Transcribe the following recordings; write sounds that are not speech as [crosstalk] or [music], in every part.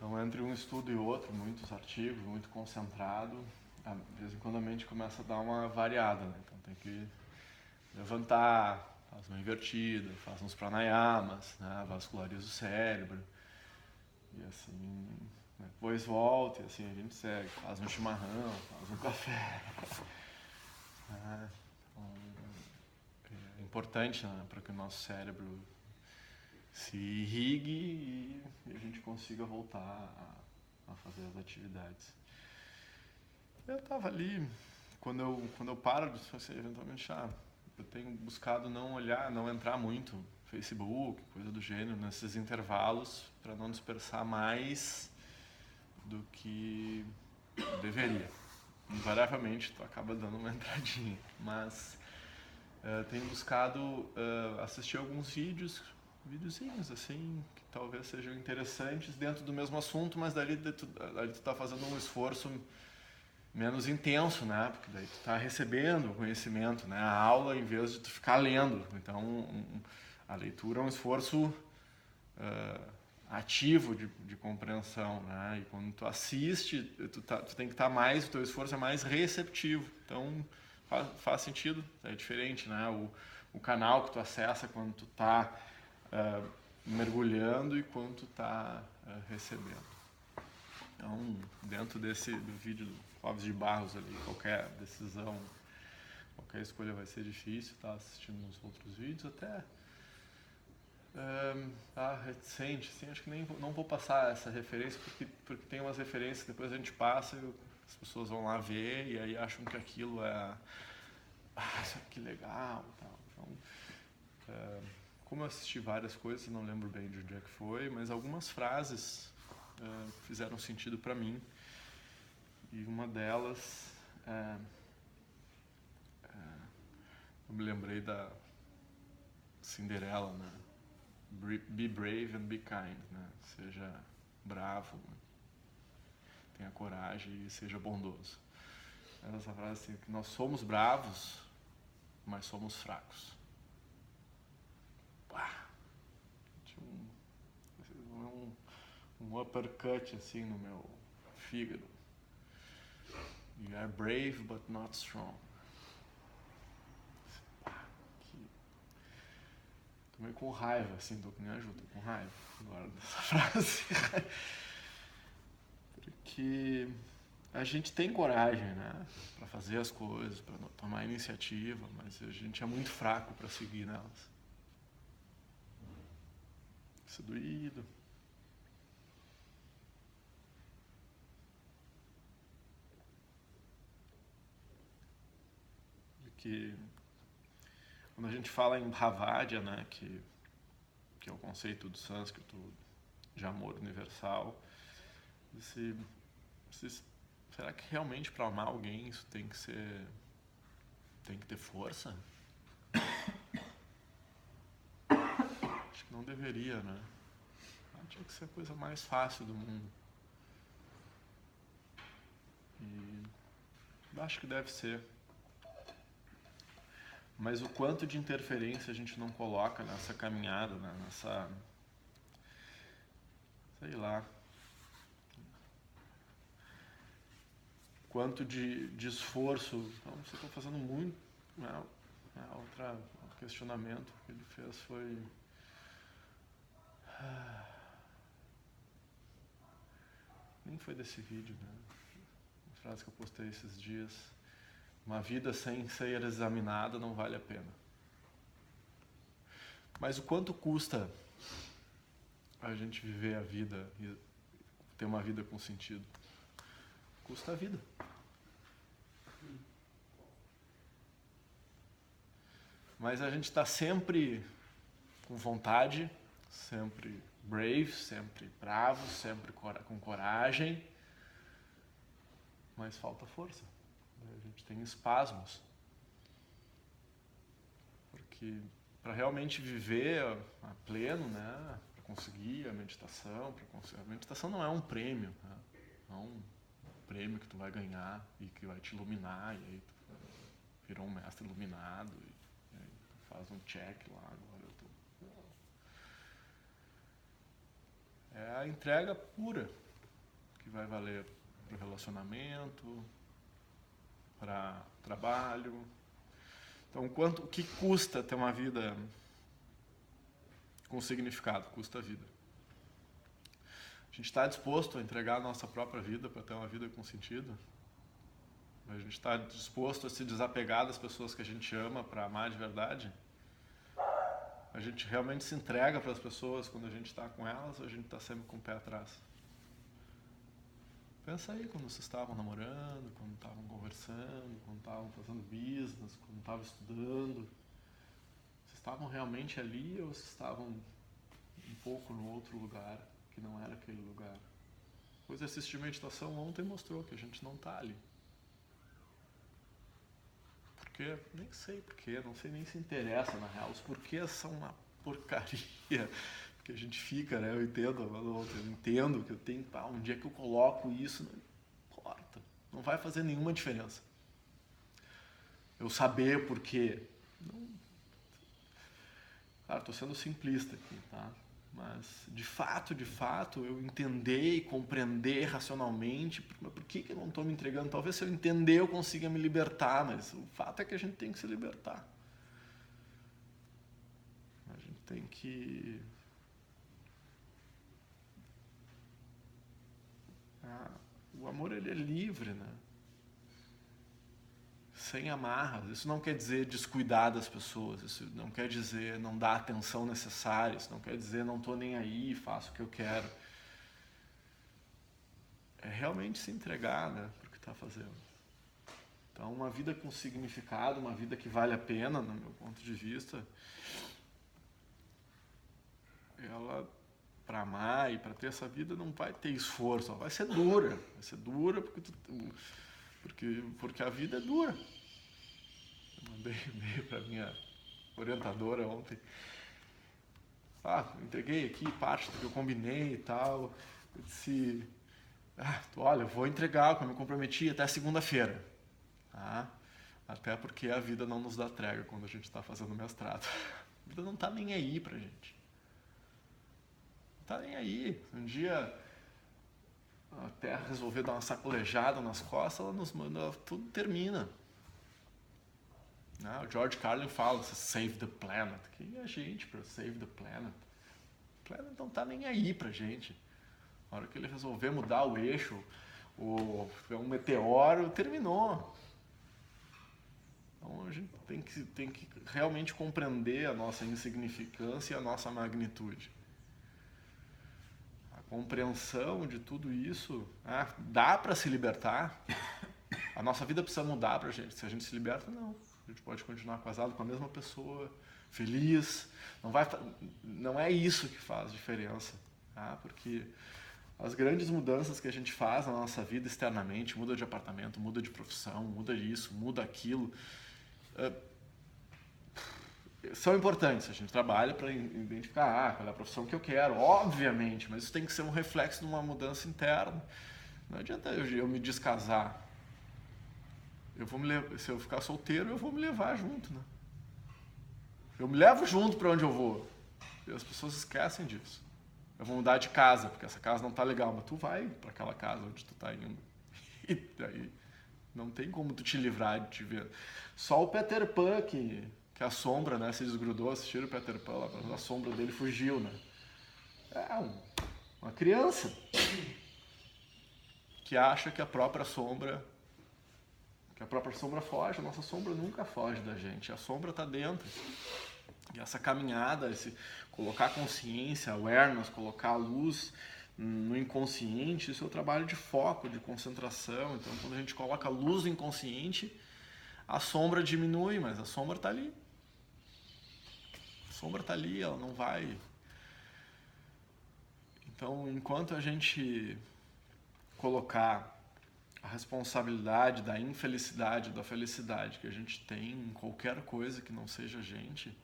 Então, entre um estudo e outro, muitos artigos, muito concentrado, de vez em quando a mente começa a dar uma variada, né? Então, tem que levantar, faz uma invertida, faz uns pranayamas, né? vasculariza o cérebro. E assim, né? depois volta e assim a gente segue, faz um chimarrão, faz um café. [laughs] É, então, é importante né? para que o nosso cérebro se irrigue e, a gente consiga voltar a, a fazer as atividades. Eu estava ali, quando eu, quando eu paro, assim, eventualmente, ah, eu tenho buscado não olhar, não entrar muito Facebook, coisa do gênero, nesses intervalos, para não dispersar mais do que deveria. Invariavelmente, tu acaba dando uma [laughs] entradinha, mas uh, tenho buscado uh, assistir alguns vídeos, videozinhos assim, que talvez sejam interessantes dentro do mesmo assunto, mas dali tu, dali tu tá fazendo um esforço menos intenso, né? Porque daí tu tá recebendo o conhecimento, né? A aula em vez de tu ficar lendo. Então, um, a leitura é um esforço uh, ativo de, de, compreensão, né? E quando tu assiste, tu, tá, tu tem que estar tá mais, o teu esforço é mais receptivo. Então, faz, faz sentido, é diferente, né? O, o canal que tu acessa quando tu tá uh, mergulhando e quando tu tá uh, recebendo. Então, dentro desse do vídeo do Clóvis de Barros ali, qualquer decisão, qualquer escolha vai ser difícil, tá assistindo uns outros vídeos, até um, ah, recente, assim, acho que nem não vou passar essa referência porque, porque tem umas referências que depois a gente passa e as pessoas vão lá ver e aí acham que aquilo é ah, que legal tal. Então, como eu assisti várias coisas, não lembro bem de onde é que foi, mas algumas frases uh, fizeram sentido para mim. E uma delas, uh, uh, eu me lembrei da Cinderela, né? Be brave and be kind, né? Seja bravo, né? tenha coragem e seja bondoso. Essa frase assim, que nós somos bravos, mas somos fracos. Um uppercut assim no meu fígado. You are brave but not strong. Tô meio com raiva, assim, tô nem ajuda, com raiva agora [laughs] dessa frase. Porque a gente tem coragem, né? Pra fazer as coisas, pra tomar iniciativa, mas a gente é muito fraco para seguir nelas. Isso é doído. Que quando a gente fala em Bhavadya, né, que, que é o conceito do sânscrito de amor universal, será que realmente para amar alguém isso tem que ser tem que ter força? Acho que não deveria, né? Tinha que ser a coisa mais fácil do mundo. E acho que deve ser. Mas o quanto de interferência a gente não coloca nessa caminhada, né? nessa. sei lá. Quanto de, de esforço. Então, você está fazendo muito. Né? É, outra questionamento que ele fez foi. Nem foi desse vídeo, né? Uma frase que eu postei esses dias uma vida sem ser examinada não vale a pena. Mas o quanto custa a gente viver a vida e ter uma vida com sentido? Custa a vida. Mas a gente está sempre com vontade, sempre brave, sempre bravo, sempre com coragem, mas falta força a gente tem espasmos. Porque para realmente viver a, pleno, né, para conseguir a meditação, para conseguir, a meditação não é um prêmio, né, não é um prêmio que tu vai ganhar e que vai te iluminar e aí tu virou um mestre iluminado e aí tu faz um check lá agora eu tô é a entrega pura que vai valer para o relacionamento, para trabalho. Então, quanto, o que custa ter uma vida com significado? Custa a vida. A gente está disposto a entregar a nossa própria vida para ter uma vida com sentido? A gente está disposto a se desapegar das pessoas que a gente ama para amar de verdade? A gente realmente se entrega para as pessoas quando a gente está com elas ou a gente está sempre com o pé atrás? Pensa aí quando vocês estavam namorando, quando estavam conversando, quando estavam fazendo business, quando estavam estudando. Vocês estavam realmente ali ou vocês estavam um pouco no outro lugar que não era aquele lugar? O exercício de meditação ontem mostrou que a gente não está ali. Porque, nem sei porquê, não sei nem se interessa na real. Os porquês são uma porcaria que a gente fica, né? Eu entendo, eu entendo que eu tenho, ah, um dia que eu coloco isso, não importa, não vai fazer nenhuma diferença. Eu saber porquê, não... Claro, estou sendo simplista aqui, tá? Mas, de fato, de fato, eu entender e compreender racionalmente por que, que eu não estou me entregando. Talvez se eu entender eu consiga me libertar, mas o fato é que a gente tem que se libertar. A gente tem que Ah, o amor ele é livre, né? Sem amarras. Isso não quer dizer descuidar das pessoas, isso não quer dizer não dar a atenção necessária, isso não quer dizer não estou nem aí, faço o que eu quero. É realmente se entregar né, para o que está fazendo. Então, uma vida com significado, uma vida que vale a pena, no meu ponto de vista, ela para amar e para ter essa vida não vai ter esforço, vai ser dura, vai ser dura porque tu, porque porque a vida é dura. Eu mandei e-mail para minha orientadora ontem. Ah, entreguei aqui parte do que eu combinei e tal. Eu disse, ah, olha, vou entregar, como eu me comprometi até segunda-feira. Tá? Até porque a vida não nos dá trégua quando a gente está fazendo mestrado. [laughs] A vida não está nem aí pra gente tá nem aí. Um dia a Terra resolver dar uma sacolejada nas costas, ela nos manda, tudo termina. Ah, o George Carlin fala, save the planet. Quem é a gente para save the planet? O planet não tá nem aí pra gente. Na hora que ele resolver mudar o eixo, o, um meteoro, terminou. Então a gente tem que, tem que realmente compreender a nossa insignificância e a nossa magnitude compreensão de tudo isso, ah, dá para se libertar. A nossa vida precisa mudar para gente. Se a gente se liberta, não. A gente pode continuar casado com a mesma pessoa, feliz. Não vai, não é isso que faz diferença, tá? Porque as grandes mudanças que a gente faz na nossa vida externamente, muda de apartamento, muda de profissão, muda isso, muda aquilo. Uh, são importantes. A gente trabalha para identificar ah, qual é a profissão que eu quero, obviamente, mas isso tem que ser um reflexo de uma mudança interna. Não adianta eu, eu me descasar. Eu vou me se eu ficar solteiro, eu vou me levar junto, né? Eu me levo junto para onde eu vou. E as pessoas esquecem disso. Eu vou mudar de casa, porque essa casa não tá legal, mas tu vai para aquela casa onde tu tá indo. [laughs] E daí não tem como tu te livrar de te ver. Só o Peter Pan que que a sombra né, se desgrudou, assistiram o Peter Pan lá, a sombra dele fugiu, né? É um, uma criança que acha que a própria sombra que a própria sombra foge, a nossa sombra nunca foge da gente, a sombra está dentro. E essa caminhada, esse colocar consciência, awareness, colocar a luz no inconsciente, isso é o trabalho de foco, de concentração. Então, quando a gente coloca a luz no inconsciente, a sombra diminui, mas a sombra está ali sombra está ali, ela não vai. Então, enquanto a gente colocar a responsabilidade da infelicidade, da felicidade que a gente tem em qualquer coisa que não seja a gente,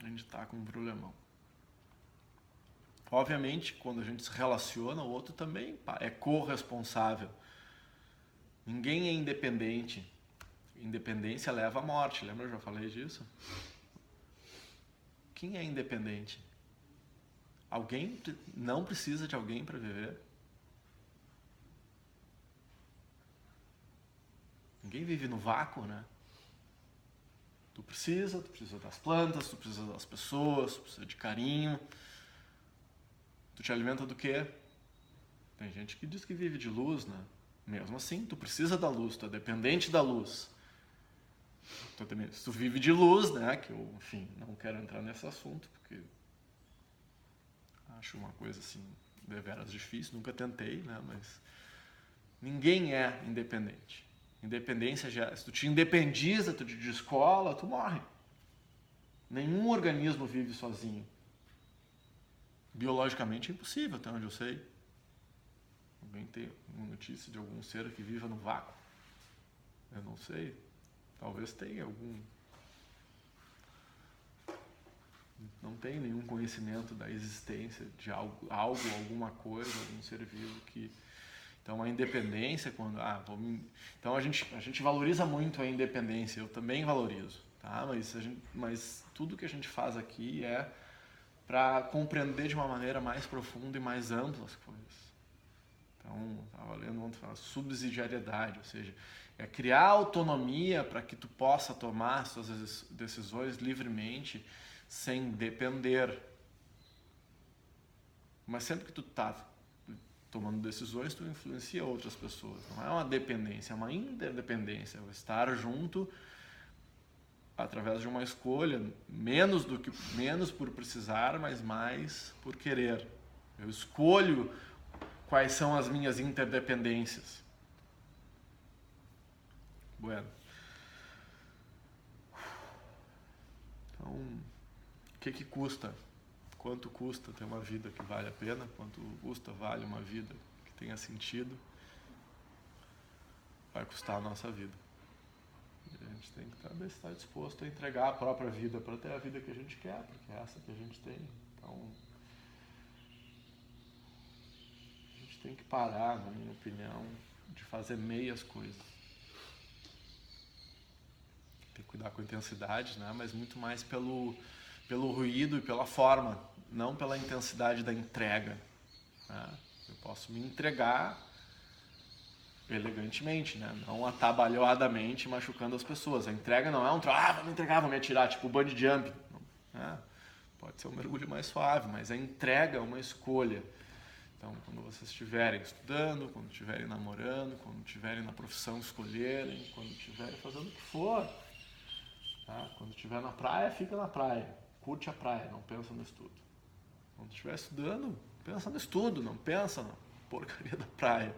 a gente está com um problemão. Obviamente, quando a gente se relaciona, o outro também é corresponsável. Ninguém é independente. Independência leva à morte, lembra? Eu já falei disso quem é independente? Alguém não precisa de alguém para viver? Ninguém vive no vácuo, né? Tu precisa, tu precisa das plantas, tu precisa das pessoas, tu precisa de carinho. Tu te alimenta do quê? Tem gente que diz que vive de luz, né? Mesmo assim, tu precisa da luz, tu é dependente da luz. Tu também, se tu vive de luz, né? Que eu, enfim, não quero entrar nesse assunto, porque acho uma coisa assim, deveras difícil, nunca tentei, né? Mas ninguém é independente. Independência já, se tu te independiza tu de escola, tu morre. Nenhum organismo vive sozinho. Biologicamente é impossível, até onde eu sei. Alguém tem uma notícia de algum ser que viva no vácuo? Eu não sei. Talvez tenha algum. Não tem nenhum conhecimento da existência de algo, algo alguma coisa, algum ser vivo que. Então a independência, quando. Ah, então a gente, a gente valoriza muito a independência, eu também valorizo. Tá? Mas, gente, mas tudo que a gente faz aqui é para compreender de uma maneira mais profunda e mais ampla as coisas. Então, estava lendo ontem, fala subsidiariedade, ou seja, é criar autonomia para que tu possa tomar suas decisões livremente, sem depender. Mas sempre que tu está tomando decisões, tu influencia outras pessoas. Não é uma dependência, é uma interdependência. É estar junto através de uma escolha, menos do que menos por precisar, mas mais por querer. Eu escolho quais são as minhas interdependências. Bueno. Então, o que que custa? Quanto custa ter uma vida que vale a pena? Quanto custa vale uma vida que tenha sentido? Vai custar a nossa vida. E a gente tem que estar, estar disposto a entregar a própria vida para ter a vida que a gente quer, porque é essa que a gente tem. Então, a gente tem que parar, na minha opinião, de fazer meias coisas tem que cuidar com a intensidade, né? mas muito mais pelo, pelo ruído e pela forma, não pela intensidade da entrega. Né? Eu posso me entregar elegantemente, né? não atabalhoadamente machucando as pessoas. A entrega não é um ah, vou me entregar, vou me atirar, tipo bungee jump. Né? Pode ser um mergulho mais suave, mas a entrega é uma escolha. Então, quando vocês estiverem estudando, quando estiverem namorando, quando estiverem na profissão escolherem, quando estiverem fazendo o que for, Tá? Quando estiver na praia, fica na praia. Curte a praia, não pensa no estudo. Quando estiver estudando, pensa no estudo, não pensa na porcaria [laughs] da praia.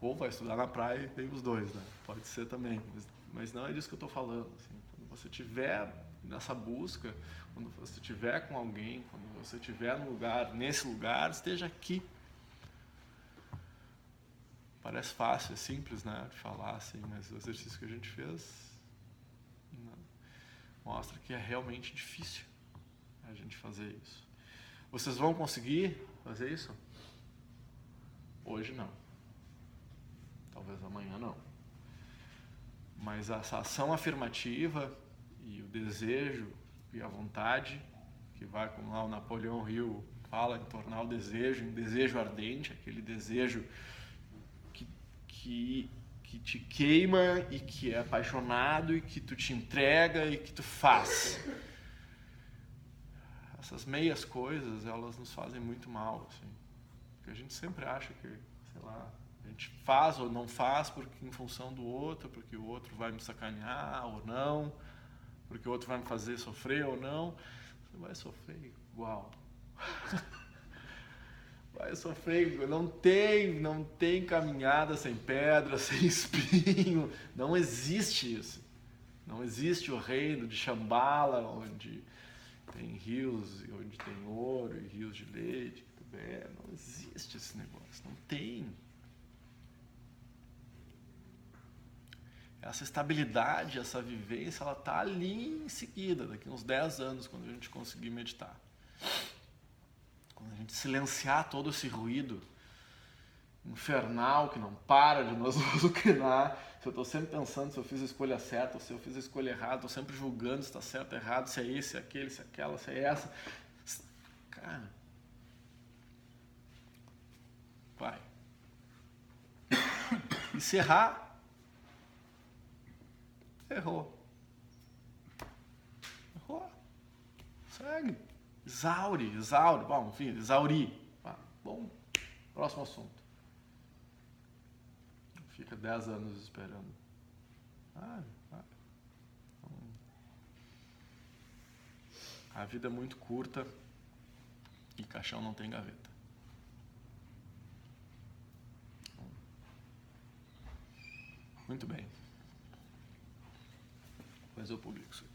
Ou vai estudar na praia e tem os dois, né? Pode ser também. Mas, mas não é disso que eu estou falando. Assim. Quando você estiver nessa busca, quando você estiver com alguém, quando você estiver no lugar, nesse lugar, esteja aqui. Parece fácil, é simples, né, de falar assim, mas o exercício que a gente fez mostra que é realmente difícil a gente fazer isso. Vocês vão conseguir fazer isso? Hoje não. Talvez amanhã não. Mas essa ação afirmativa e o desejo e a vontade, que vai como lá o Napoleão Hill fala em tornar o desejo em desejo ardente, aquele desejo que, que que te queima e que é apaixonado e que tu te entrega e que tu faz. Essas meias coisas, elas nos fazem muito mal, assim. Porque a gente sempre acha que, sei lá, a gente faz ou não faz porque em função do outro, porque o outro vai me sacanear ou não, porque o outro vai me fazer sofrer ou não. Você vai sofrer igual. [laughs] vai sofrer, não tem, não tem caminhada sem pedra, [laughs] sem espinho, não existe isso. Não existe o reino de Shambhala, onde tem rios, onde tem ouro e rios de leite, não existe esse negócio, não tem. Essa estabilidade, essa vivência, ela está ali em seguida, daqui uns 10 anos, quando a gente conseguir meditar. Quando a gente silenciar todo esse ruído infernal que não para de nos [laughs] azucrinar, se eu estou sempre pensando se eu fiz a escolha certa ou se eu fiz a escolha errada, estou sempre julgando se está certo ou errado, se é esse, se é aquele, se é aquela, se é essa. Cara, vai. [coughs] Encerrar. Errou. Errou. Segue. Exaure, exaure. Bom, enfim, exaurir. Ah, bom, próximo assunto. Fica 10 anos esperando. Ah, ah. A vida é muito curta e caixão não tem gaveta. Muito bem. Mas aqui.